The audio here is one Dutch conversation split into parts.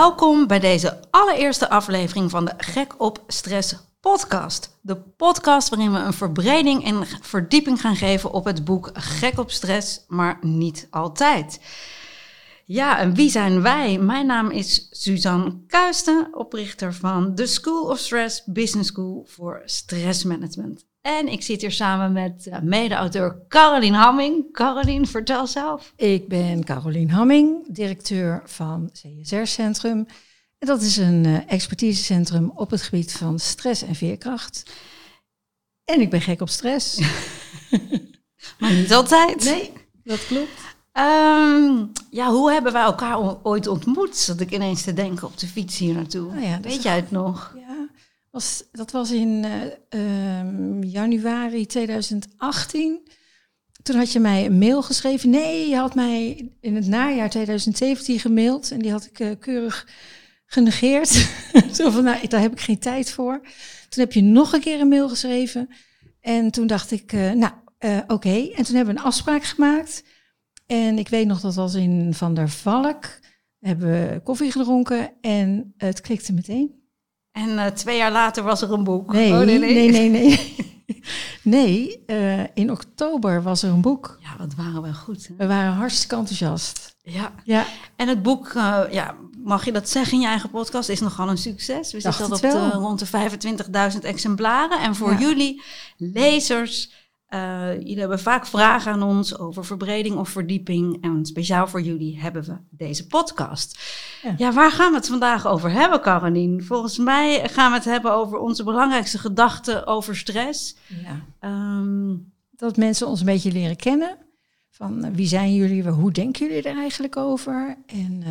Welkom bij deze allereerste aflevering van de Gek op Stress podcast. De podcast waarin we een verbreding en verdieping gaan geven op het boek Gek op Stress, maar niet altijd. Ja, en wie zijn wij? Mijn naam is Suzanne Kuisten, oprichter van The School of Stress Business School voor Stressmanagement. En ik zit hier samen met uh, mede-auteur Caroline Hamming. Caroline, vertel zelf. Ik ben Caroline Hamming, directeur van CSR Centrum. En dat is een uh, expertisecentrum op het gebied van stress en veerkracht. En ik ben gek op stress. maar niet altijd. Nee, dat klopt. Um, ja, hoe hebben wij elkaar ooit ontmoet? Zat ik ineens te denken op de fiets hier naartoe. Oh ja, Weet jij het nog? Was, dat was in uh, um, januari 2018. Toen had je mij een mail geschreven. Nee, je had mij in het najaar 2017 gemaild. En die had ik uh, keurig genegeerd. Zo van, nou, daar heb ik geen tijd voor. Toen heb je nog een keer een mail geschreven. En toen dacht ik, uh, nou, oké. En toen hebben we een afspraak gemaakt. En ik weet nog dat was in Van der Valk. Hebben we koffie gedronken en het klikte meteen. En uh, twee jaar later was er een boek. Nee, oh, nee, nee, nee. Nee, nee uh, in oktober was er een boek. Ja, wat waren we goed. Hè? We waren hartstikke enthousiast. Ja. ja. En het boek, uh, ja, mag je dat zeggen in je eigen podcast, is nogal een succes. We zitten op de, rond de 25.000 exemplaren. En voor ja. jullie lezers uh, jullie hebben vaak vragen aan ons over verbreding of verdieping. En speciaal voor jullie hebben we deze podcast. Ja. ja, waar gaan we het vandaag over hebben, Caroline? Volgens mij gaan we het hebben over onze belangrijkste gedachten over stress. Ja. Um, dat mensen ons een beetje leren kennen. Van uh, wie zijn jullie, hoe denken jullie er eigenlijk over? En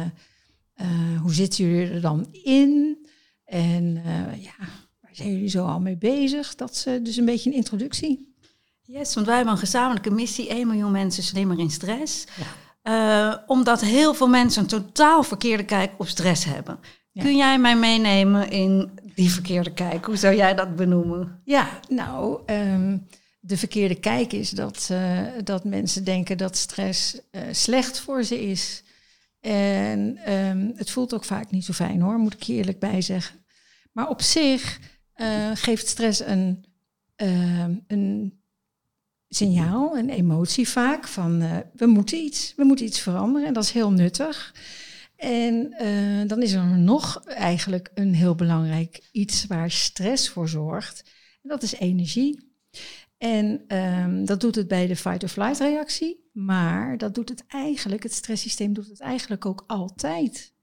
uh, hoe zitten jullie er dan in? En ja, waar zijn jullie zo al mee bezig? Dat is dus een beetje een introductie. Yes, want wij hebben een gezamenlijke missie, 1 miljoen mensen slimmer in stress. Ja. Uh, omdat heel veel mensen een totaal verkeerde kijk op stress hebben. Kun jij mij meenemen in die verkeerde kijk? Hoe zou jij dat benoemen? Ja, nou, um, de verkeerde kijk is dat, uh, dat mensen denken dat stress uh, slecht voor ze is. En um, het voelt ook vaak niet zo fijn hoor, moet ik je eerlijk bij zeggen. Maar op zich geeft stress een, ehm, een signaal, een emotie vaak van uh, we moeten iets, we moeten iets veranderen en dat is heel nuttig. En uh, dan is er nog eigenlijk een heel belangrijk iets waar stress voor zorgt. En dat is energie. En um, dat doet het bij de fight-or-flight reactie, maar dat doet het eigenlijk, het stresssysteem doet het eigenlijk ook altijd.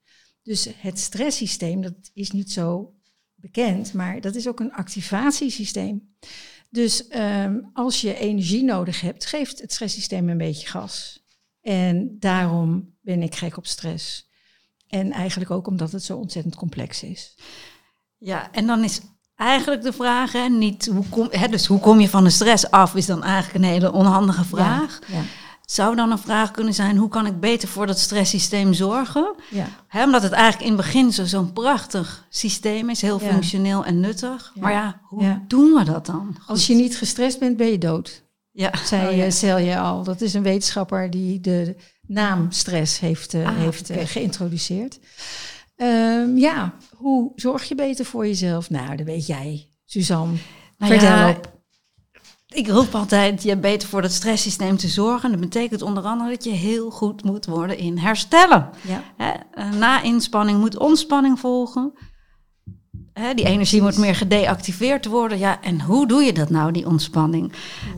Dus het stresssysteem, dat is niet zo bekend, maar dat is ook een activatiesysteem. Dus um, als je energie nodig hebt, geeft het stresssysteem een beetje gas. En daarom ben ik gek op stress. En eigenlijk ook omdat het zo ontzettend complex is. Ja, en dan is eigenlijk de vraag, hè, niet hoe kom, hè, dus hoe kom je van de stress af, is dan eigenlijk een hele onhandige vraag. Ja, ja. Zou dan een vraag kunnen zijn, hoe kan ik beter voor dat stresssysteem zorgen? Ja. omdat het eigenlijk in het begin zo'n prachtig systeem is, heel functioneel en nuttig. Maar ja, hoe doen we dat dan? Als je niet gestrest bent, ben je dood. Ja. Zei oh, Celje al. Dat is een wetenschapper die de naam stress heeft, uh, heeft uh, geïntroduceerd. Um, ja, hoe zorg je beter voor jezelf? Nou, dat weet jij, Suzanne. Nou Vertel op ik roep altijd, je beter voor dat stresssysteem te zorgen. Dat betekent onder andere dat je heel goed moet worden in herstellen. Ja. Eh, na inspanning moet ontspanning volgen. die energie moet meer gedeactiveerd worden. Ja, en hoe doe je dat nou, die ontspanning?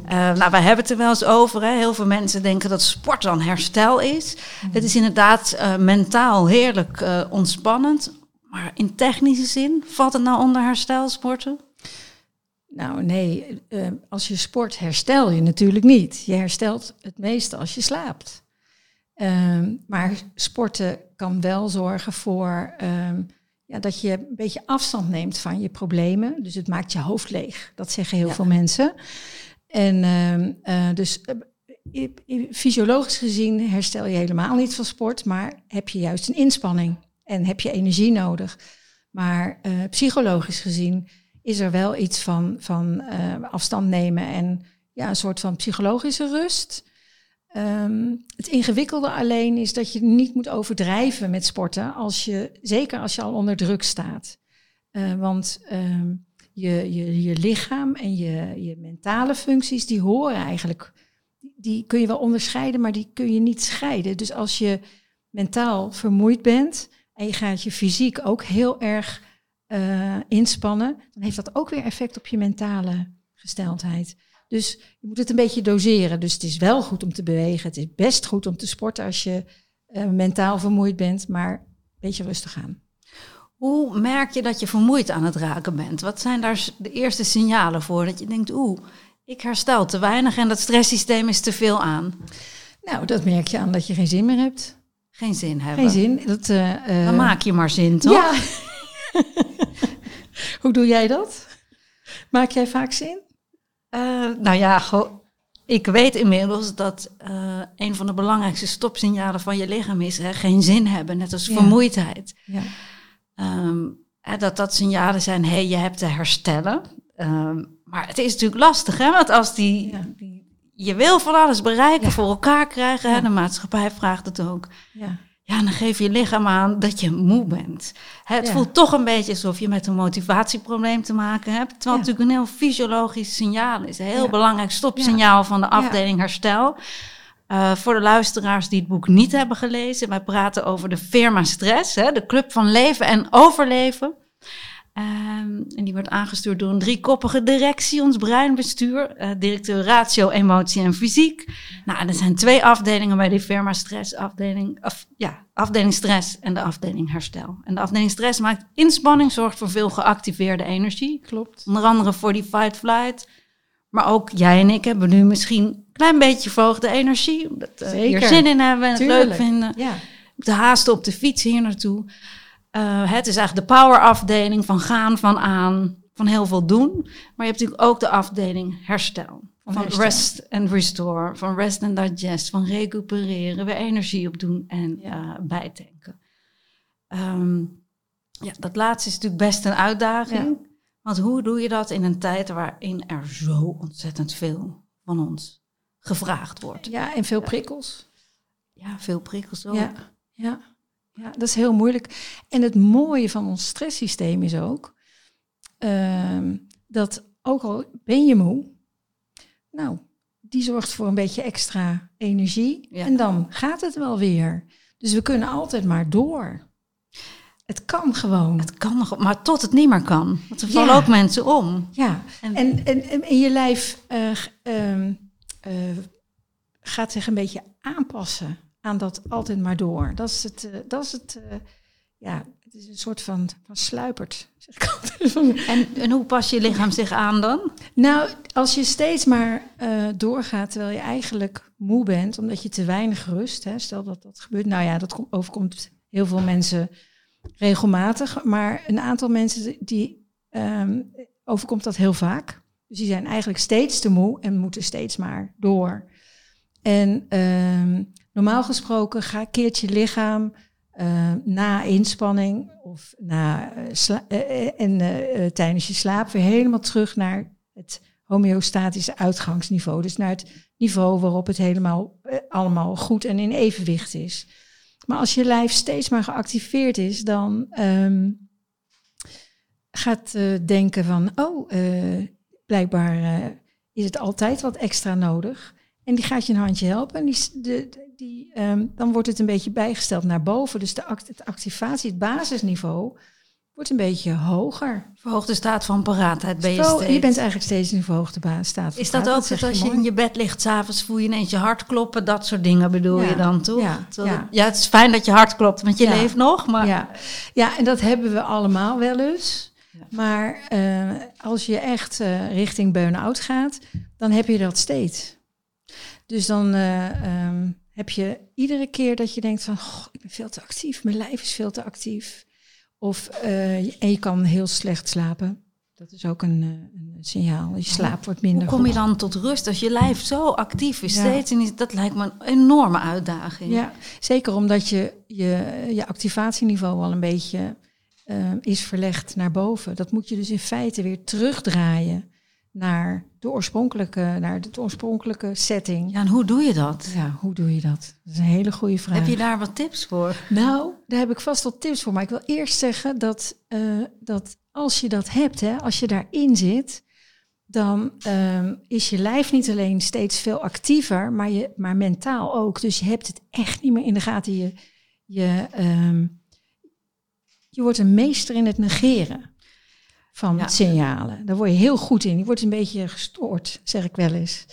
Uh, nou, wij hebben het er wel eens over. Hè. Heel veel mensen denken dat sport dan herstel is. Mm. Het is inderdaad uh, mentaal heerlijk uh, ontspannend. Maar in technische zin, valt het nou onder herstel sporten? Nou nee, uh, als je sport herstel je natuurlijk niet. Je herstelt het meeste als je slaapt. Uh, maar sporten kan wel zorgen voor uh, ja, dat je een beetje afstand neemt van je problemen. Dus het maakt je hoofd leeg. Dat zeggen heel veel mensen. En uh, dus fysiologisch gezien herstel je helemaal niet van sport, maar heb je juist een inspanning en heb je energie nodig. Maar psychologisch gezien is er wel iets van, van uh, afstand nemen en ja, een soort van psychologische rust. Ehm, het ingewikkelde alleen is dat je niet moet overdrijven met sporten, als je, zeker als je al onder druk staat. Uh, want ehm, je, je, je lichaam en je, je mentale functies, die horen eigenlijk, die kun je wel onderscheiden, maar die kun je niet scheiden. Dus als je mentaal vermoeid bent en je gaat je fysiek ook heel erg uh, inspannen, dan heeft dat ook weer effect op je mentale gesteldheid. Dus je moet het een beetje doseren. Dus het is wel goed om te bewegen. Het is best goed om te sporten als je uh, mentaal vermoeid bent, maar een beetje rustig aan. Hoe merk je dat je vermoeid aan het raken bent? Wat zijn daar de eerste signalen voor? Dat je denkt, oeh, ik herstel te weinig en dat stresssysteem is te veel aan. Nou, dat merk je aan dat je geen zin meer hebt. Geen zin hebben. Geen zin. Dat, uh, Dan maak je maar zin, toch? Ja. Hoe doe jij dat? Maak jij vaak zin? Uh, nou ja, ik weet inmiddels dat uh, een van de belangrijkste stopsignalen van je lichaam is hè, geen zin hebben, net als vermoeidheid. Ja. Um, dat dat signalen zijn, hé, hey, je hebt te herstellen. Um, maar het is natuurlijk lastig, hè? Want als die, ja. die je wil van alles bereiken, voor elkaar krijgen, hè? de maatschappij vraagt het ook. Ja ja, dan geef je lichaam aan dat je moe bent. Het voelt toch een beetje alsof je met een motivatieprobleem te maken hebt. Terwijl het natuurlijk een heel fysiologisch signaal is. Een heel belangrijk stopsignaal van de afdeling herstel. Uh, voor de luisteraars die het boek niet hebben gelezen, wij praten over de firma stress, hè, de club van leven en overleven. Um, en die wordt aangestuurd door een driekoppige directie, ons breinbestuur, uh, directeur ratio, emotie en fysiek. Nou, er zijn twee afdelingen bij die firma stress, afdeling, of, ja, afdeling stress en de afdeling herstel. En de afdeling stress maakt inspanning, zorgt voor veel geactiveerde energie. Klopt. Onder andere voor die fight-flight. Maar ook jij en ik hebben nu misschien een klein beetje verhoogde energie. Omdat we uh, hier zin in hebben en het leuk vinden. Ja. De haasten op de fiets hier naartoe. Uh, het is eigenlijk de power afdeling van gaan, van aan, van heel veel doen. Maar je hebt natuurlijk ook de afdeling herstel. Van, rest and restore, van rest and digest, van recupereren, weer energie opdoen en ja. uh, bijtanken. Um, ja, dat laatste is natuurlijk best een uitdaging. Ja. Want hoe doe je dat in een tijd waarin er zo ontzettend veel van ons gevraagd wordt? Ja, en veel prikkels. Ja, veel prikkels ook. Ja, ja. Ja, dat is heel moeilijk. En het mooie van ons stresssysteem is ook uh, dat ook al ben je moe, nou, die zorgt voor een beetje extra energie en dan gaat het wel weer. Dus we kunnen altijd maar door. Het kan gewoon. Het kan nog, maar tot het niet meer kan. Want er vallen ook mensen om. Ja, en, en, en, en je lijf uh, uh, gaat zich een beetje aanpassen aan dat altijd maar door. Dat is het, uh, dat is het uh, ja, het is een soort van, van sluipert. Zeg ik en, en hoe pas je lichaam zich aan dan? Nou, als je steeds maar uh, doorgaat terwijl je eigenlijk moe bent, omdat je te weinig rust, hè, stel dat dat gebeurt. Nou ja, dat overkomt heel veel mensen regelmatig, maar een aantal mensen die um, overkomt dat heel vaak. Dus die zijn eigenlijk steeds te moe en moeten steeds maar door. En um, Normaal gesproken keert je lichaam uh, na inspanning of na, uh, uh, en tijdens je slaap weer helemaal terug naar het homeostatische uitgangsniveau. Dus naar het niveau waarop het helemaal allemaal goed en in evenwicht is. Maar als je lijf steeds maar geactiveerd is, dan um, gaat denken van, oh, blijkbaar is het altijd wat extra nodig. En die gaat je een handje helpen. En die, de, die, um, dan wordt het een beetje bijgesteld naar boven. Dus de, act, activatie, het basisniveau, wordt een beetje hoger. Verhoogde staat van paraatheid ben je Zo, Je bent eigenlijk steeds in verhoogde staat van Is dat ook als je in je bed ligt s'avonds, voel je ineens je hart kloppen? Dat soort dingen bedoel je dan, toch? Ja, ja. ja, het is fijn dat je hart klopt, want je ja. leeft nog. Maar... Ja. ja, en dat hebben we allemaal wel eens. Maar uh, als je echt uh, richting burn-out gaat, dan heb je dat steeds. Dus dan uh, um, heb je iedere keer dat je denkt van, oh, ik ben veel te actief, mijn lijf is veel te actief. Of uh, en je kan heel slecht slapen. Dat is ook een, uh, een signaal. Je slaap wordt minder. Hoe kom je dan tot rust als je lijf zo actief is? Ja. Steeds en dat lijkt me een enorme uitdaging. Ja, zeker omdat je je, je activatieniveau al een beetje uh, is verlegd naar boven. Dat moet je dus in feite weer terugdraaien naar de oorspronkelijke, naar de oorspronkelijke setting. Ja, en hoe doe je dat? Ja, hoe doe je dat? Dat is een hele goede vraag. Heb je daar wat tips voor? Nou, daar heb ik vast wel tips voor. Maar ik wil eerst zeggen dat, uh, dat als je dat hebt, hè, als je daarin zit, dan uh, is je lijf niet alleen steeds veel actiever, maar, je, maar mentaal ook. Dus je hebt het echt niet meer in de gaten. Je, je, uh, je wordt een meester in het negeren van signalen. Daar word je heel goed in. Je wordt een beetje gestoord, zeg ik wel eens.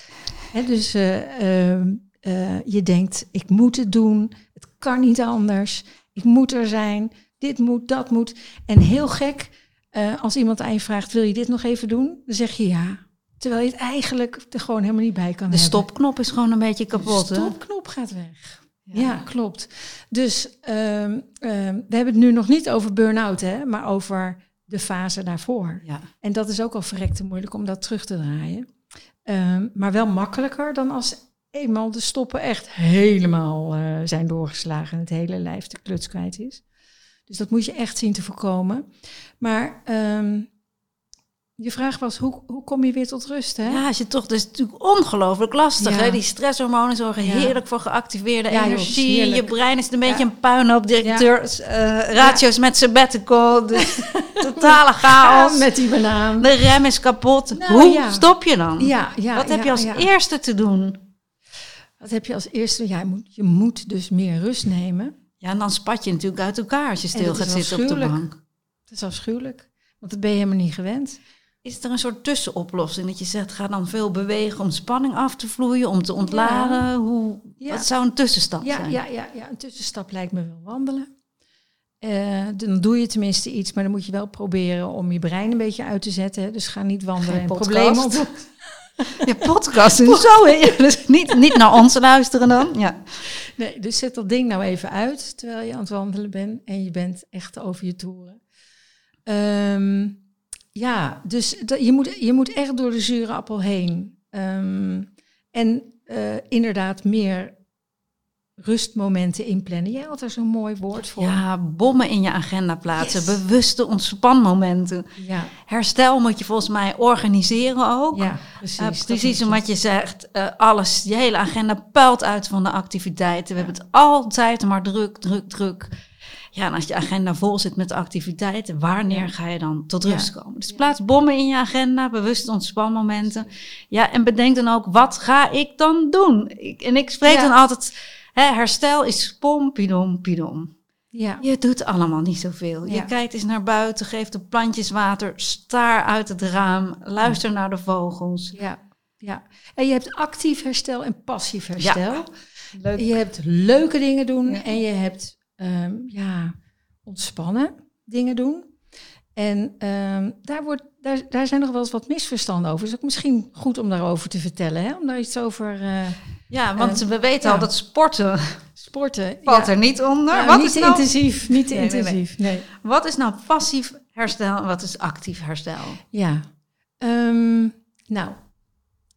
dus uh, je denkt, ik moet het doen. Het kan niet anders. Ik moet er zijn. Dit moet, dat moet. En heel gek, uh, als iemand aan je vraagt, wil je dit nog even doen? Dan zeg je ja. Terwijl je het eigenlijk er gewoon helemaal niet bij kan De stopknop is gewoon een beetje kapot. De stopknop gaat weg. Ja, klopt. Dus um, we hebben het nu nog niet over burn-out, hè, maar over de fase daarvoor. Ja. En dat is ook al verrekte moeilijk om dat terug te draaien. Um, maar wel makkelijker dan als eenmaal de stoppen echt helemaal uh, zijn doorgeslagen en het hele lijf de kluts kwijt is. Dus dat moet je echt zien te voorkomen. Maar um, je vraag was, hoe, hoe kom je weer tot rust? Hè? Ja, als je toch, dat is natuurlijk ongelooflijk lastig. Hè? Die stresshormonen zorgen heerlijk voor geactiveerde energie. je brein is een beetje een puinhoop. Directeur, uh, ratio's met sabbatical. Dus totale chaos. met die banaan. De rem is kapot. Nou, hoe stop je dan? Ja, ja, Wat heb je als eerste te doen? Wat heb je als eerste? Ja, je moet, je moet dus meer rust nemen. Ja, en dan spat je natuurlijk uit elkaar als je stil gaat zitten op de bank. Dat is afschuwelijk. Want dat ben je helemaal niet gewend. Is er een soort tussenoplossing dat je zegt, ga dan veel bewegen om spanning af te vloeien, om te ontladen? Hoe, Wat zou een tussenstap ja, zijn? Ja, ja, ja, een tussenstap lijkt me wel wandelen. Uh, dan doe je tenminste iets, maar dan moet je wel proberen om je brein een beetje uit te zetten. Dus ga niet wandelen en problemen op. Ja, podcast doen. Zo, dus niet, niet naar ons luisteren dan. Ja. Nee, dus zet dat ding nou even uit terwijl je aan het wandelen bent en je bent echt over je toeren. Um, ja, dus dat, je, moet, je moet echt door de zure appel heen. Um, en uh, inderdaad meer rustmomenten inplannen. Jij had er zo'n mooi woord voor. Ja, bommen in je agenda plaatsen. Bewuste ontspanmomenten. Ja. Herstel moet je volgens mij organiseren ook. Ja, precies. Uh, precies omdat je zegt, uh, alles, je hele agenda puilt uit van de activiteiten. We hebben het altijd maar druk, druk, druk. Ja, en als je agenda vol zit met activiteiten, wanneer ga je dan tot rust komen? Dus plaats bommen in je agenda, bewuste ontspanmomenten. Ja, en bedenk dan ook, wat ga ik dan doen? Ik, en ik spreek dan altijd, hè, herstel is pompidom, pidom. Ja. Je doet allemaal niet zoveel. Je kijkt eens naar buiten, geeft de plantjes water, staar uit het raam, luister naar de vogels. Ja, ja. En je hebt actief herstel en passief herstel. Leuk. Je hebt leuke dingen doen en je hebt um, ja, ontspannen dingen doen. En um, daar, wordt, daar, daar zijn nog wel eens wat misverstanden over. Dus ook misschien goed om daarover te vertellen, hè? om daar iets over... Uh, ja, want uh, we weten ja. al dat sporten... Sporten valt ja. er niet onder. Ja, wat niet is te nou... intensief, niet te nee, intensief. Nee, nee. Wat is nou passief herstel en wat is actief herstel? Ja, um, nou,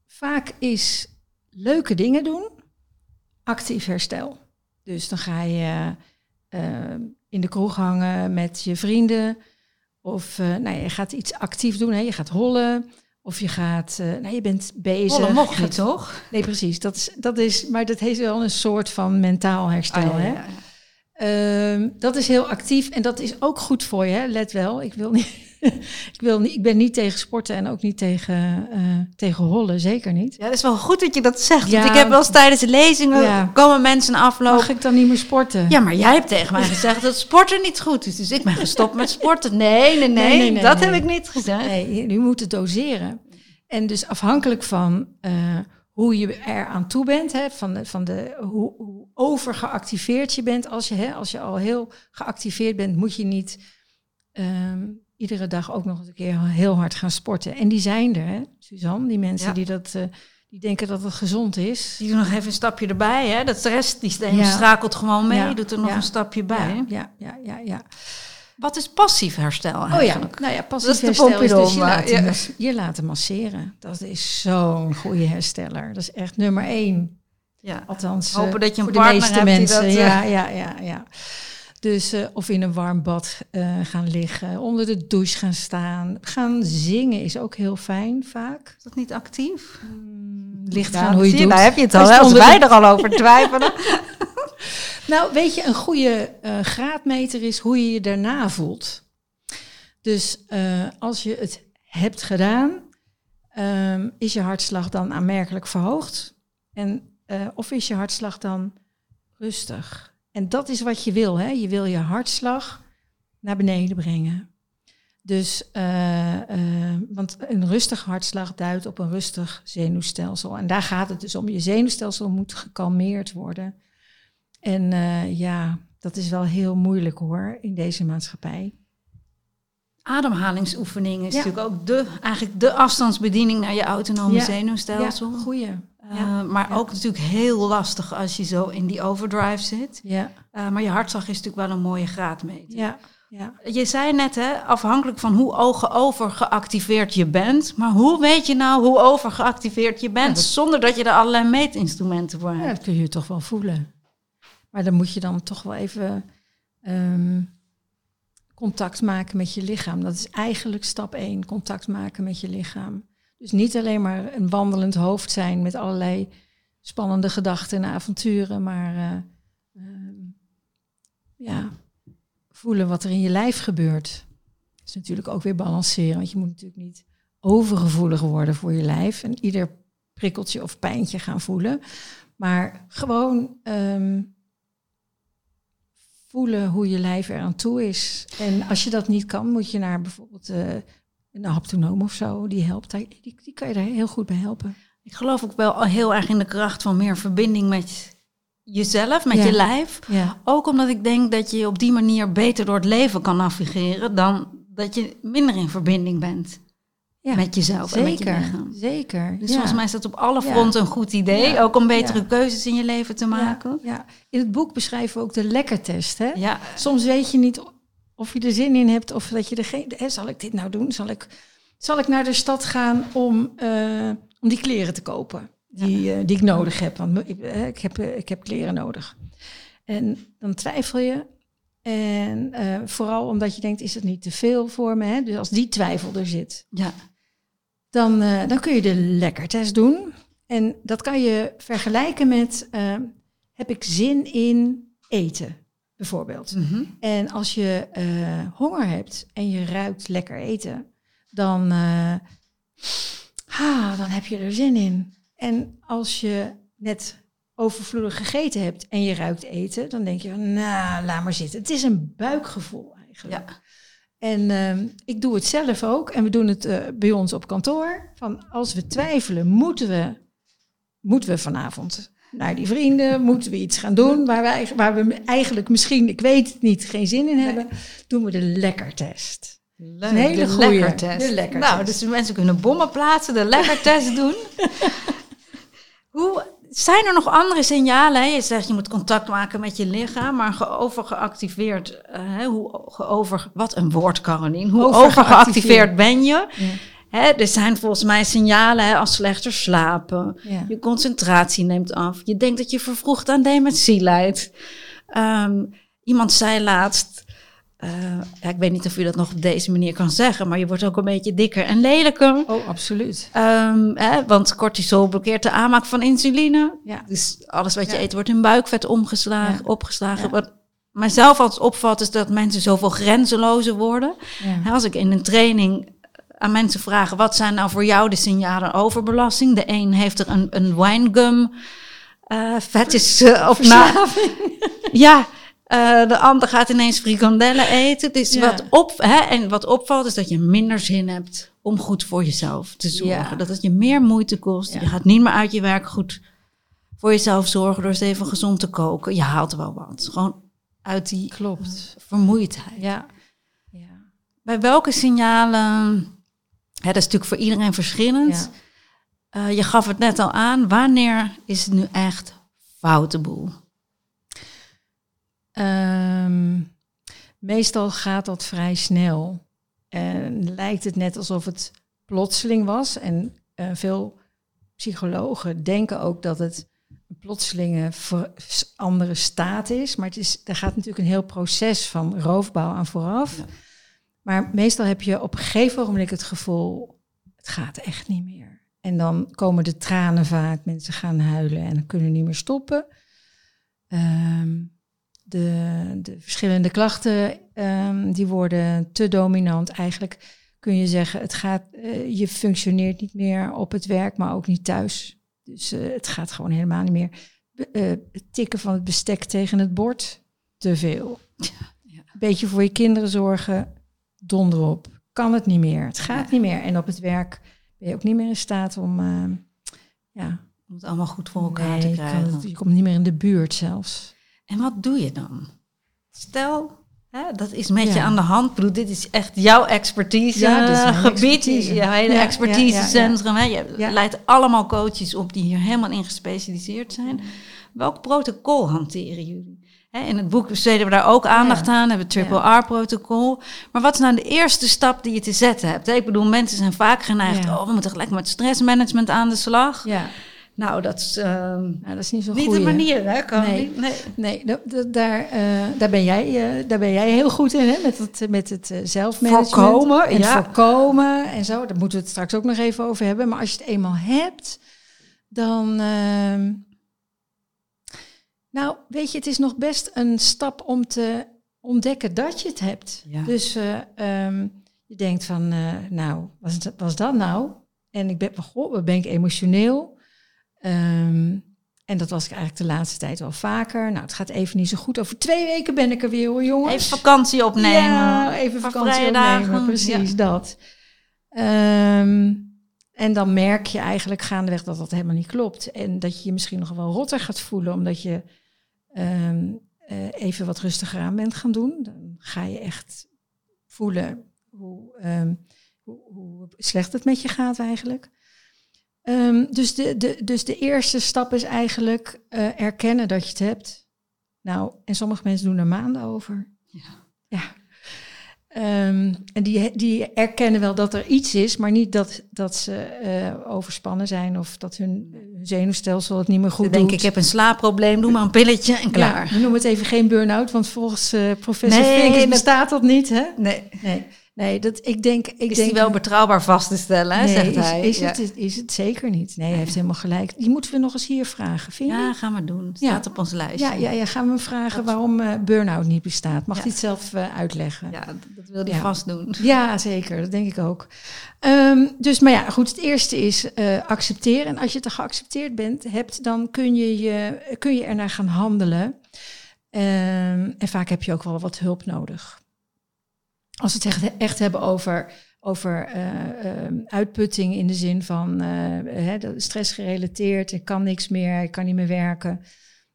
vaak is leuke dingen doen actief herstel. Dus dan ga je in de kroeg hangen met je vrienden. Of uh, nou, je gaat iets actief doen. Hè? Je gaat hollen. Of je gaat, uh, nou, je bent bezig. Hollen mocht niet, toch? Nee, precies. Dat is, dat is, maar dat heeft wel een soort van mentaal herstel. Ah, ja, hè? Ja, ja. Uh, dat is heel actief en dat is ook goed voor je. Hè? Let wel, ik wil niet ik, wil niet, ik ben niet tegen sporten en ook niet tegen, uh, tegen hollen, zeker niet. Ja, het is wel goed dat je dat zegt. Ja, want ik heb wel eens tijdens de lezingen ja. komen mensen aflopen. Mag ik dan niet meer sporten? Ja, maar jij hebt tegen mij gezegd dat sporten niet goed is. Dus ik ben gestopt met sporten. Nee, nee, nee, nee, nee dat heb ik niet gezegd. Nee, je moet het doseren. En dus afhankelijk van uh, hoe je er aan toe bent, hè, van de, van de, hoe, hoe overgeactiveerd je bent. Als je, hè, als je al heel geactiveerd bent, moet je niet um, iedere dag ook nog eens een keer heel hard gaan sporten. En die zijn er, hè, Suzanne, die mensen die dat... Uh, die denken dat het gezond is. Die doen nog even een stapje erbij, hè? Dat stress, die ja. schakelt gewoon mee, ja. doet er nog een stapje bij. Ja, ja, ja, ja. Wat is passief herstel eigenlijk? Oh ja, nou ja, passief herstel is dus je, laten, je laten masseren. Dat is zo'n goede hersteller. Dat is echt nummer één. Ja. Althans, hopen dat je een partner de meeste hebt mensen. Dat, ja, ja, ja, ja. Dus of in een warm bad gaan liggen, onder de douche gaan staan. Gaan zingen is ook heel fijn vaak. Is dat niet actief? Mm, ligt aan hoe je, doet. Daar heb je het al, als wij er al over twijfelen. nou, weet je, een goede graadmeter is hoe je je daarna voelt. Dus als je het hebt gedaan, um, is je hartslag dan aanmerkelijk verhoogd? En, uh, of is je hartslag dan rustig? En dat is wat je wil. Hè? Je wil je hartslag naar beneden brengen. Dus, uh, uh, want een rustig hartslag duidt op een rustig zenuwstelsel. En daar gaat het dus om. Je zenuwstelsel moet gekalmeerd worden. En ja, dat is wel heel moeilijk hoor in deze maatschappij ademhalingsoefening is natuurlijk ook de, eigenlijk de afstandsbediening naar je autonome ja. zenuwstelsel. Ja, goeie. Uh, maar ook natuurlijk heel lastig als je zo in die overdrive zit. Ja. Uh, maar je hartslag is natuurlijk wel een mooie graadmeter. Ja. Ja. Je zei net, hè, afhankelijk van hoe ogen over geactiveerd je bent. Maar hoe weet je nou hoe over geactiveerd je bent, zonder dat je er allerlei meetinstrumenten voor hebt? Ja, dat kun je toch wel voelen. Maar dan moet je dan toch wel even um, contact maken met je lichaam. Dat is eigenlijk stap 1, contact maken met je lichaam. Dus niet alleen maar een wandelend hoofd zijn met allerlei spannende gedachten en avonturen, maar uh, uh, ja, voelen wat er in je lijf gebeurt. Dat is natuurlijk ook weer balanceren, want je moet natuurlijk niet overgevoelig worden voor je lijf en ieder prikkeltje of pijntje gaan voelen. Maar gewoon um, voelen hoe je lijf er aan toe is. En als je dat niet kan, moet je naar bijvoorbeeld uh, een haptonoom of zo. Die helpt. Die, die kan je daar heel goed bij helpen. Ik geloof ook wel heel erg in de kracht van meer verbinding met jezelf, met je lijf. Ja. Ook omdat ik denk dat je op die manier beter door het leven kan navigeren dan dat je minder in verbinding bent ja, met jezelf zeker, en met je lichaam. Zeker. Dus volgens mij is dat op alle fronten een goed idee. Ook om betere keuzes in je leven te maken. Ja, In het boek beschrijven we ook de lekkertest. Hè? Ja. Soms weet je niet of je er zin in hebt of dat je er geen. Hè, zal ik dit nou doen? Zal ik, zal ik naar de stad gaan om, uh, om die kleren te kopen? Die, uh, die ik nodig heb. Want ik, uh, ik, heb, ik heb kleren nodig. En dan twijfel je. En vooral omdat je denkt, is het niet te veel voor me? Hè? Dus als die twijfel er zit. Ja dan, uh, dan kun je de lekkertest doen. En dat kan je vergelijken met, uh, heb ik zin in eten, bijvoorbeeld. Mm -hmm. En als je uh, honger hebt en je ruikt lekker eten, dan, ah, dan heb je er zin in. En als je net overvloedig gegeten hebt en je ruikt eten, dan denk je, nou, laat maar zitten. Het is een buikgevoel eigenlijk. Ja. En uh, ik doe het zelf ook. En we doen het uh, bij ons op kantoor. Van als we twijfelen, moeten we, moeten we vanavond naar die vrienden? Moeten we iets gaan doen waar we, waar we eigenlijk misschien, ik weet het niet, geen zin in hebben? Doen we de lekkertest. Leuk, een hele de goede. Lekkertest. De lekkertest. Nou, dus mensen kunnen bommen plaatsen, de lekkertest doen. Hoe zijn er nog andere signalen? Je zegt je moet contact maken met je lichaam, maar overgeactiveerd. Uh, hoe over, wat een woord, Caroline. Hoe overgeactiveerd ben je? Ja. Hè, er zijn volgens mij signalen hè, als slechter slapen. Ja. Je concentratie neemt af. Je denkt dat je vervroegd aan dementie leidt. Um, iemand zei laatst. Uh, ja, ik weet niet of je dat nog op deze manier kan zeggen, maar je wordt ook een beetje dikker en lelijker. Oh, absoluut. Um, hè, want cortisol blokkeert de aanmaak van insuline. Ja. Dus alles wat je ja. eet wordt in buikvet omgeslagen, opgeslagen. Wat mijzelf altijd opvalt is dat mensen zoveel grenzelozer worden. Hè, Als ik in een training aan mensen vraag, wat zijn nou voor jou de signalen overbelasting? De een heeft er een, een winegum uh, fetish uh, op na. Ja, uh, de ander gaat ineens frikandellen eten. Dus Ja. wat, op, hè, en wat opvalt is dat je minder zin hebt om goed voor jezelf te zorgen. Ja. Dat het je meer moeite kost. Ja. Je gaat niet meer uit je werk goed voor jezelf zorgen door eens even gezond te koken. Je haalt wel wat. Gewoon uit die Klopt. vermoeidheid. Ja. ja. Bij welke signalen, hè, dat is natuurlijk voor iedereen verschillend. Uh, je gaf het net al aan, wanneer is het nu echt foute Ehm, meestal gaat dat vrij snel. En lijkt het net alsof het plotseling was. En eh, veel psychologen denken ook dat het een plotselinge andere staat is. Maar het is, daar gaat natuurlijk een heel proces van roofbouw aan vooraf. Maar meestal heb je op een gegeven moment het gevoel, het gaat echt niet meer. En dan komen de tranen vaak, mensen gaan huilen en kunnen niet meer stoppen. Ehm, de, de, verschillende klachten um, die worden te dominant. Eigenlijk kun je zeggen, het gaat, uh, je functioneert niet meer op het werk, maar ook niet thuis. Dus uh, het gaat gewoon helemaal niet meer. Uh, het tikken van het bestek tegen het bord, te veel. Ja, ja. Beetje voor je kinderen zorgen, donder op. Kan het niet meer. Het gaat niet meer. En op het werk ben je ook niet meer in staat om, ja... Om het allemaal goed voor elkaar te krijgen. Je, je komt niet meer in de buurt zelfs. En wat doe je dan? Stel, hè, dat is met je aan de hand. Broer, dit is echt jouw expertise ja, gebied. Expertise. Je hele ja, expertisecentrum. Ja, je leidt allemaal coaches op die hier helemaal in gespecialiseerd zijn. Welk protocol hanteren jullie? in het boek besteden we daar ook aandacht aan, hebben het Triple R-protocol. Maar wat is nou de eerste stap die je te zetten hebt? Ik bedoel, mensen zijn vaak geneigd, oh, we moeten gelijk met stressmanagement aan de slag. Ja. Nou, dat is, uh, nou, dat is niet zo Niet de manier, hè? Kan nee, nee. nee daar, uh, daar, ben jij, uh, daar ben jij heel goed in, hè? Met het, met het uh, zelfmanagement. Voorkomen, en ja. voorkomen en zo. Daar moeten we het straks ook nog even over hebben. Maar als je het eenmaal hebt, dan... Ehm, nou, weet je, het is nog best een stap om te ontdekken dat je het hebt. Ja. Dus um, je denkt van, nou, was, was dat nou? En ik ben, goh, ben ik emotioneel? Um, en dat was ik eigenlijk de laatste tijd wel vaker. Nou, het gaat even niet zo goed. Over twee weken ben ik er weer hoor, jongens. Even vakantie opnemen. Ja, even vakantie opnemen. Precies, dat. Um, en dan merk je eigenlijk gaandeweg dat dat helemaal niet klopt. En dat je je misschien nog wel rotter gaat voelen, omdat je um, uh, even wat rustiger aan bent gaan doen. Dan ga je echt voelen hoe, um, hoe, hoe slecht het met je gaat eigenlijk. Um, dus, de, de, dus de eerste stap is eigenlijk uh, erkennen dat je het hebt. Nou, en sommige mensen doen er maanden over. Ja. ja. Um, en die, die erkennen wel dat er iets is, maar niet dat, dat ze uh, overspannen zijn of dat hun, zenuwstelsel het niet meer goed doet. denk ik heb een slaapprobleem, doe maar een pilletje en klaar. Ja, noem het even geen burn-out, want volgens uh, professor nee, bestaat dat niet, hè? Nee. nee. Nee, dat, ik denk... Ik is denk, wel betrouwbaar vast te stellen, nee, zegt hij. Is, het, is het zeker niet. Nee, hij heeft helemaal gelijk. Die moeten we nog eens hier vragen, vind je? Ja, gaan we doen. Staat op ons lijstje. Ja, ja, ja gaan we vragen waarom uh, burn-out niet bestaat. Mag hij het zelf uh, uitleggen? Ja, dat wil hij vast doen. Ja, zeker. Dat denk ik ook. Um, dus, maar ja, goed. Het eerste is uh, accepteren. En als je het geaccepteerd bent, hebt, dan kun je, je, kun je ernaar gaan handelen. Um, en vaak heb je ook wel wat hulp nodig als we het echt, hebben over, over uh, uh, uitputting in de zin van uh, stress gerelateerd, ik kan niks meer, ik kan niet meer werken,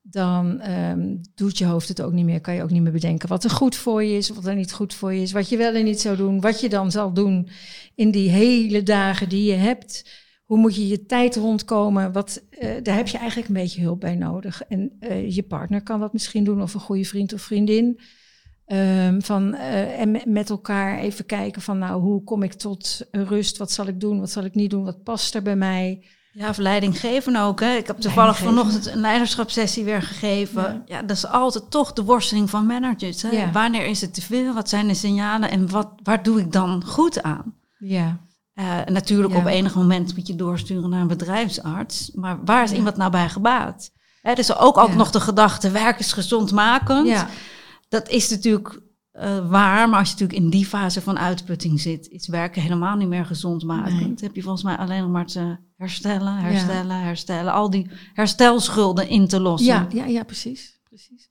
dan um, doet je hoofd het ook niet meer, kan je ook niet meer bedenken wat er goed voor je is, wat er niet goed voor je is, wat je wel en niet zou doen, wat je dan zal doen in die hele dagen die je hebt. Hoe moet je je tijd rondkomen? Wat, daar heb je eigenlijk een beetje hulp bij nodig. En je partner kan dat misschien doen, of een goede vriend of vriendin. Um, van, uh, en met elkaar even kijken van nou, hoe kom ik tot rust? Wat zal ik doen? Wat zal ik niet doen? Wat past er bij mij? Ja, of leidinggeven ook. Hè. Ik heb toevallig vanochtend een leiderschapssessie weer gegeven. Ja. dat is altijd toch de worsteling van managers. Hè. Wanneer is het te veel? Wat zijn de signalen? En wat, waar doe ik dan goed aan? Ja. Uh, natuurlijk op enig moment moet je doorsturen naar een bedrijfsarts. Maar waar is iemand nou bij gebaat? Hè, dus ook altijd nog de gedachte, werk is gezondmakend. Ja dat is natuurlijk uh, waar, maar als je natuurlijk in die fase van uitputting zit, is werken helemaal niet meer gezond maken. Nee. heb je volgens mij alleen nog maar te herstellen, herstellen, herstellen. Al die herstelschulden in te lossen. Ja, ja, ja precies. precies.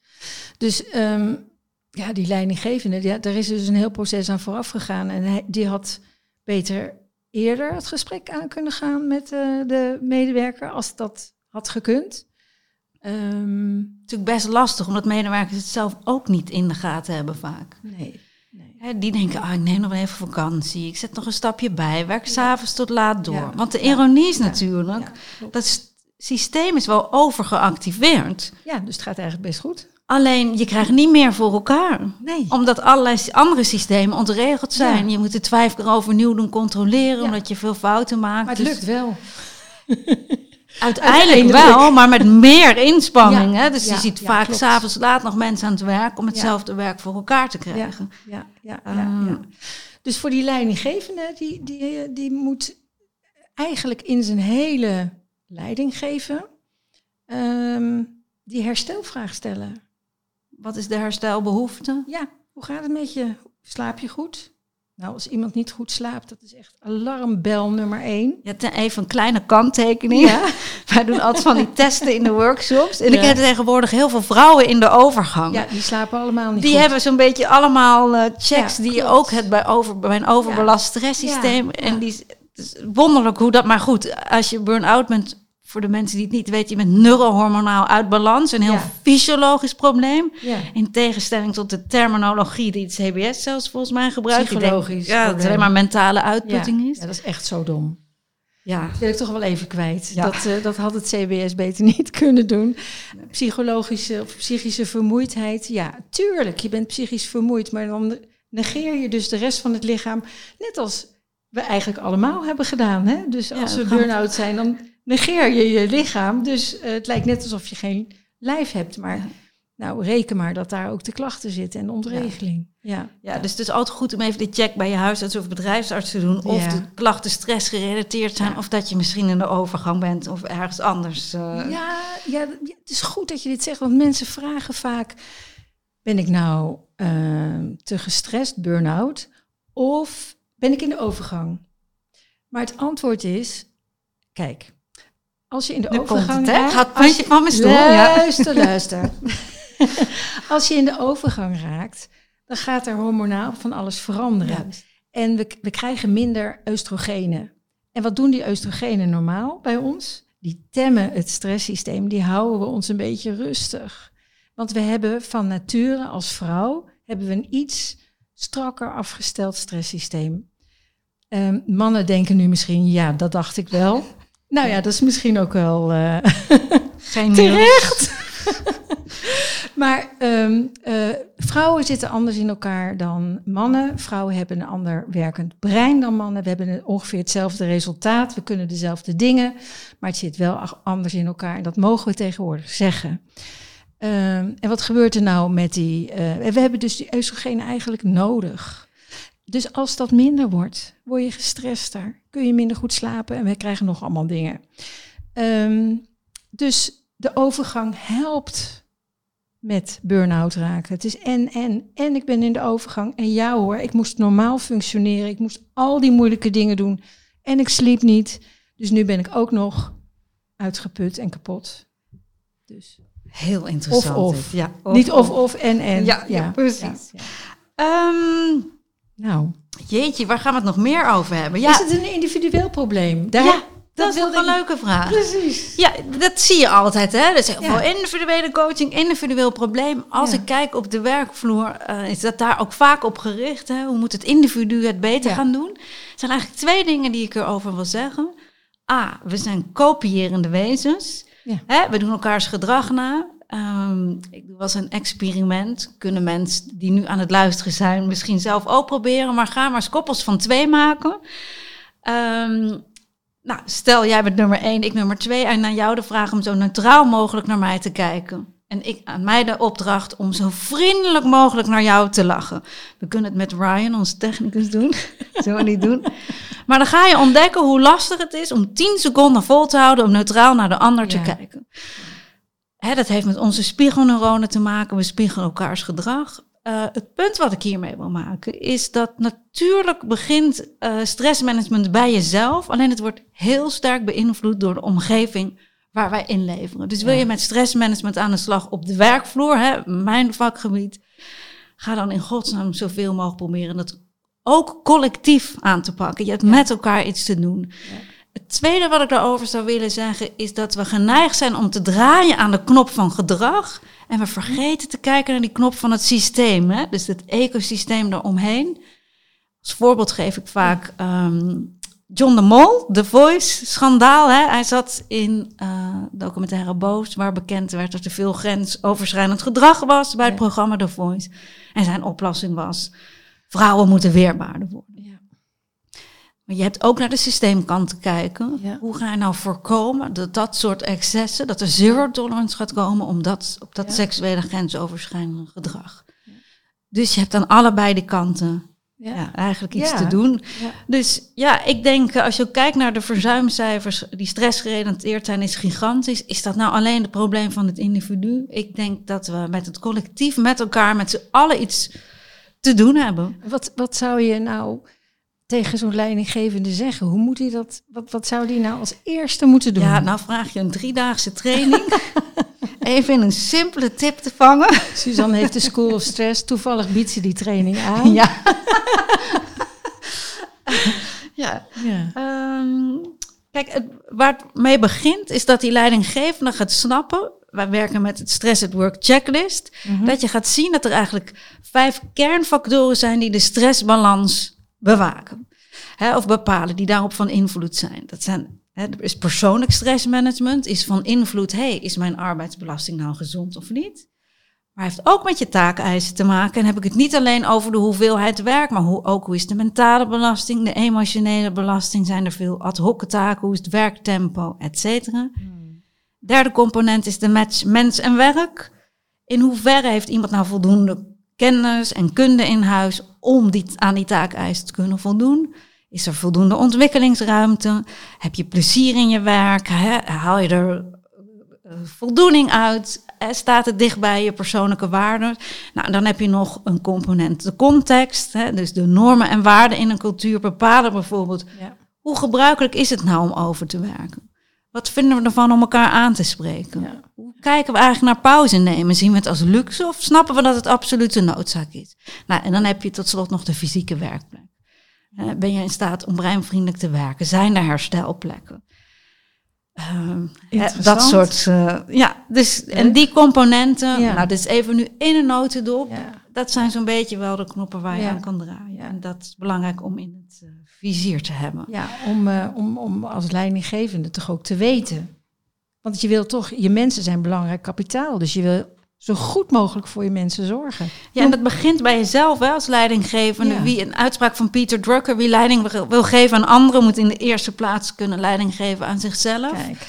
Dus um, ja, die leidinggevende, ja, daar is dus een heel proces aan vooraf gegaan. En hij, die had beter eerder het gesprek aan kunnen gaan met uh, de medewerker als dat had gekund. Um, natuurlijk best lastig, omdat medewerkers het zelf ook niet in de gaten hebben vaak. Nee. nee. die denken, ah, ik neem nog even vakantie, ik zet nog een stapje bij, werk s'avonds tot laat door. Want de ironie is natuurlijk, dat systeem is wel overgeactiveerd. Ja, dus het gaat eigenlijk best goed. Alleen je krijgt niet meer voor elkaar. Nee. Omdat allerlei andere systemen ontregeld zijn. Je moet het vijf keer overnieuw doen controleren, omdat je veel fouten maakt. Maar het dus lukt wel. Uiteindelijk wel, maar met meer inspanning. hè? Dus je ziet vaak s s'avonds laat nog mensen aan het werk om hetzelfde werk voor elkaar te krijgen. Ja, ja, ja, Dus voor die leidinggevende, die, die, die moet eigenlijk in zijn hele leiding geven, um, die herstelvraag stellen. Wat is de herstelbehoefte? Ja, hoe gaat het met je? Slaap je goed? Nou, als iemand niet goed slaapt, dat is echt alarmbel nummer één. Ja, even een kleine kanttekening. Ja. Wij doen altijd van die testen in de workshops. En ik heb tegenwoordig heel veel vrouwen in de overgang. Ja, die slapen allemaal niet Die hebben zo'n beetje allemaal uh, checks die je ook hebt bij, over, bij een overbelast stresssysteem. En die, het is wonderlijk hoe dat... Maar goed, als je burn-out bent, voor de mensen die het niet weten, je bent neurohormonaal uit balans. Een heel fysiologisch probleem. In tegenstelling tot de terminologie die het CBS zelfs volgens mij gebruikt. Psychologisch. ja, dat het alleen maar mentale uitputting is. Ja, dat is echt zo dom. Ja. Dat wil ik toch wel even kwijt. Dat, uh, dat had het CBS beter niet kunnen doen. Psychologische of psychische vermoeidheid. Ja, tuurlijk, je bent psychisch vermoeid. Maar dan negeer je dus de rest van het lichaam. Net als we eigenlijk allemaal hebben gedaan. Hè? Dus als we burn-out zijn, dan negeer je je lichaam. Dus uh, het lijkt net alsof je geen lijf hebt. Maar nou, reken maar dat daar ook de klachten zitten en de ontregeling. Ja. Ja. dus het is altijd goed om even de check bij je huisarts of bedrijfsarts te doen. Of de klachten stress gerelateerd zijn. Of dat je misschien in de overgang bent of ergens anders. Uh... Ja, ja, het is goed dat je dit zegt. Want mensen vragen vaak, ben ik nou uh, te gestrest, burn-out? Of ben ik in de overgang? Maar het antwoord is, kijk, als je in de overgang raakt... Gaat puntje van mijn stoel. Luister, luister. als je in de overgang raakt, dan gaat er hormonaal van alles veranderen. En we, we krijgen minder oestrogenen. En wat doen die oestrogenen normaal bij ons? Die temmen het stresssysteem, die houden we ons een beetje rustig. Want we hebben van nature als vrouw hebben we een iets strakker afgesteld stresssysteem. Um, mannen denken nu misschien, ja, dat dacht ik wel. Nou ja, dat is misschien ook wel uh, Geen terecht. maar um, uh, vrouwen zitten anders in elkaar dan mannen. Vrouwen hebben een ander werkend brein dan mannen. We hebben ongeveer hetzelfde resultaat. We kunnen dezelfde dingen. Maar het zit wel anders in elkaar. En dat mogen we tegenwoordig zeggen. Um, en wat gebeurt er nou met die... Uh, we hebben dus die oestrogenen eigenlijk nodig. Dus als dat minder wordt, word je gestrester, kun je minder goed slapen en we krijgen nog allemaal dingen. Um, dus de overgang helpt met burn-out raken. Het is en, en, en ik ben in de overgang. En ja hoor, ik moest normaal functioneren. Ik moest al die moeilijke dingen doen. En ik sliep niet. Dus nu ben ik ook nog uitgeput en kapot. Dus. Heel interessant. Of, of. Ja, Niet of, of, en, en. Ja, ja, precies. Ja, um, nou. Jeetje, waar gaan we het nog meer over hebben? Ja. Is het een individueel probleem? Daar ja, dat, is wel een leuke vraag. Precies. Ja, dat zie je altijd. Hè? Dat is veel individuele coaching, individueel probleem. Als ik kijk op de werkvloer, uh, is dat daar ook vaak op gericht. Hè? Hoe moet het individu het beter gaan doen? Er zijn eigenlijk twee dingen die ik erover wil zeggen. A, we zijn kopierende wezens. Hè? We doen elkaars gedrag na. Um, ik doe was een experiment. Kunnen mensen die nu aan het luisteren zijn misschien zelf ook proberen. Maar ga maar eens koppels van twee maken. Um, nou, stel jij bent nummer één, ik nummer twee. En aan jou de vraag om zo neutraal mogelijk naar mij te kijken. En ik aan mij de opdracht om zo vriendelijk mogelijk naar jou te lachen. We kunnen het met Ryan, onze technicus, doen. Zullen we niet doen? Maar dan ga je ontdekken hoe lastig het is om tien seconden vol te houden om neutraal naar de ander te kijken. Hè, dat heeft met onze spiegelneuronen te maken. We spiegelen elkaars gedrag. Uh, het punt wat ik hiermee wil maken is dat natuurlijk begint uh, stressmanagement bij jezelf. Alleen het wordt heel sterk beïnvloed door de omgeving waar wij inleveren. Dus wil je met stressmanagement aan de slag op de werkvloer, hè, mijn vakgebied, ga dan in godsnaam zoveel mogelijk proberen dat ook collectief aan te pakken. Je hebt met elkaar iets te doen. Ja. Het tweede wat ik daarover zou willen zeggen is dat we geneigd zijn om te draaien aan de knop van gedrag. En we vergeten te kijken naar die knop van het systeem. Hè? Dus het ecosysteem eromheen. Als voorbeeld geef ik vaak um, John de Mol, The Voice, schandaal. Hè? Hij zat in uh, documentaire Boos, waar bekend werd dat er veel grensoverschrijdend gedrag was bij het programma The Voice. En zijn oplossing was, vrouwen moeten weerbaarder worden. Maar je hebt ook naar de systeemkant te kijken. Hoe ga je nou voorkomen dat dat soort excessen, dat er zero tolerance gaat komen om dat, op dat seksuele grensoverschrijdende gedrag. Dus je hebt aan allebei de kanten ja. eigenlijk iets te doen. Dus ja, ik denk als je kijkt naar de verzuimcijfers die stressgerelateerd zijn, is gigantisch. Is dat nou alleen het probleem van het individu? Ik denk dat we met het collectief, met elkaar, met z'n allen iets te doen hebben. Wat, wat zou je nou tegen zo'n leidinggevende zeggen? Hoe moet hij dat? Wat, wat zou die nou als eerste moeten doen? Ja, nou vraag je een driedaagse training. Even in een simpele tip te vangen. Suzanne heeft de School of Stress. Toevallig biedt ze die training aan. Ja. ja. ja. Ehm, kijk, het, waar het mee begint is dat die leidinggevende gaat snappen. Wij werken met het Stress at Work checklist. Mhm. Dat je gaat zien dat er eigenlijk vijf kernfactoren zijn die de stressbalans bewaken. Hè, of bepalen, die daarop van invloed zijn. Dat zijn er is persoonlijk stressmanagement, is van invloed, hey, is mijn arbeidsbelasting nou gezond of niet? Maar heeft ook met je taakeisen te maken. En heb ik het niet alleen over de hoeveelheid werk, maar hoe, ook hoe is de mentale belasting, de emotionele belasting, zijn er veel ad hoc taken, hoe is het werktempo, et cetera. Hmm. Derde component is de match mens en werk. In hoeverre heeft iemand nou voldoende kennis en kunde in huis om die, aan die taakeisen te kunnen voldoen? Is er voldoende ontwikkelingsruimte? Heb je plezier in je werk? Haal je er eh, voldoening uit? Staat het dicht bij je persoonlijke waarden? Nou, dan heb je nog een component, de context. Hè? Dus de normen en waarden in een cultuur bepalen bijvoorbeeld. Ja. Hoe gebruikelijk is het nou om over te werken? Wat vinden we ervan om elkaar aan te spreken? Hoe kijken we eigenlijk naar pauze nemen? Zien we het als luxe of snappen we dat het absolute noodzaak is? Nou, en dan heb je tot slot nog de fysieke werkplek. Uh, ben je in staat om breinvriendelijk te werken? Zijn er herstelplekken? Uh, dat soort. Uh, ja, dus en die componenten. Ja. Nou, is even nu in een notendop. Ja. Dat zijn zo'n beetje wel de knoppen waar je aan kan draaien. En dat is belangrijk om in het vizier te hebben. Ja, om, om, om als leidinggevende toch ook te weten. Want je wil toch, je mensen zijn belangrijk kapitaal. Dus je wil zo goed mogelijk voor je mensen zorgen. Ja, en dat begint bij jezelf hè, als leidinggevende. Wie een uitspraak van Peter Drucker, wie leiding wil geven aan anderen, moet in de eerste plaats kunnen leiding geven aan zichzelf. Kijk.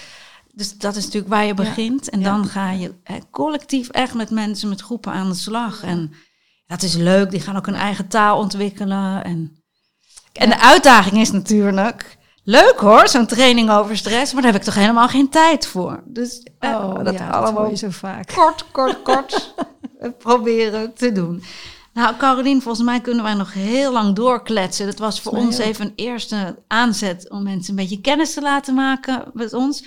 Dus dat is natuurlijk waar je begint. En dan ga je hè, collectief echt met mensen, met groepen aan de slag. En dat is leuk, die gaan ook een eigen taal ontwikkelen. En, en de uitdaging is natuurlijk Leuk hoor, zo'n training over stress, maar daar heb ik toch helemaal geen tijd voor. Dus eh, oh, dat ja, allemaal dat zo vaak. Kort, kort, kort proberen te doen. Nou, Caroline, volgens mij kunnen wij nog heel lang doorkletsen. Dat was voor ons even een eerste aanzet om mensen een beetje kennis te laten maken met ons.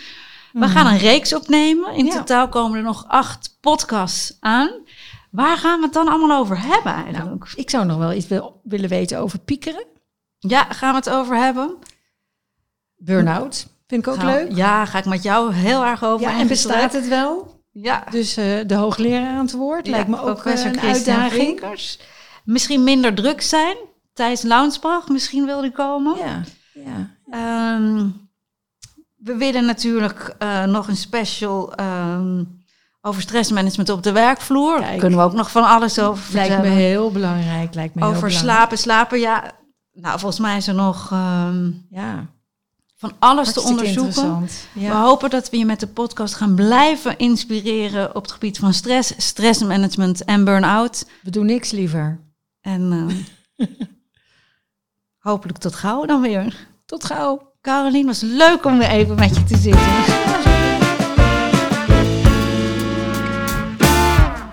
We mhm. gaan een reeks opnemen. In totaal komen er nog acht podcasts aan. Waar gaan we het dan allemaal over hebben eigenlijk? Nou, ik zou nog wel iets willen weten over piekeren. Ja, gaan we het over hebben? Burn-out. Vind ik ook leuk. Ja, ga ik met jou heel erg over. Ja, en bestaat het wel? Ja. Dus uh, de hoogleraar aan het woord lijkt me ook uh, een uitdaging. Misschien minder druk zijn. Thijs Launsbach, misschien wil die komen. Ja. ja, um, we willen natuurlijk uh, nog een special um, over stressmanagement op de werkvloer. Kijk, Kunnen we ook nog van alles over Lijkt me heel belangrijk. Lijkt me over heel slapen, slapen. Ja, nou, volgens mij is er nog... Um, ja van alles te onderzoeken. We hopen dat we je met de podcast gaan blijven inspireren op het gebied van stress, stressmanagement en burn-out. We doen niks liever. En uh, hopelijk tot gauw dan weer. Tot gauw. Caroline, was leuk om weer even met je te zitten.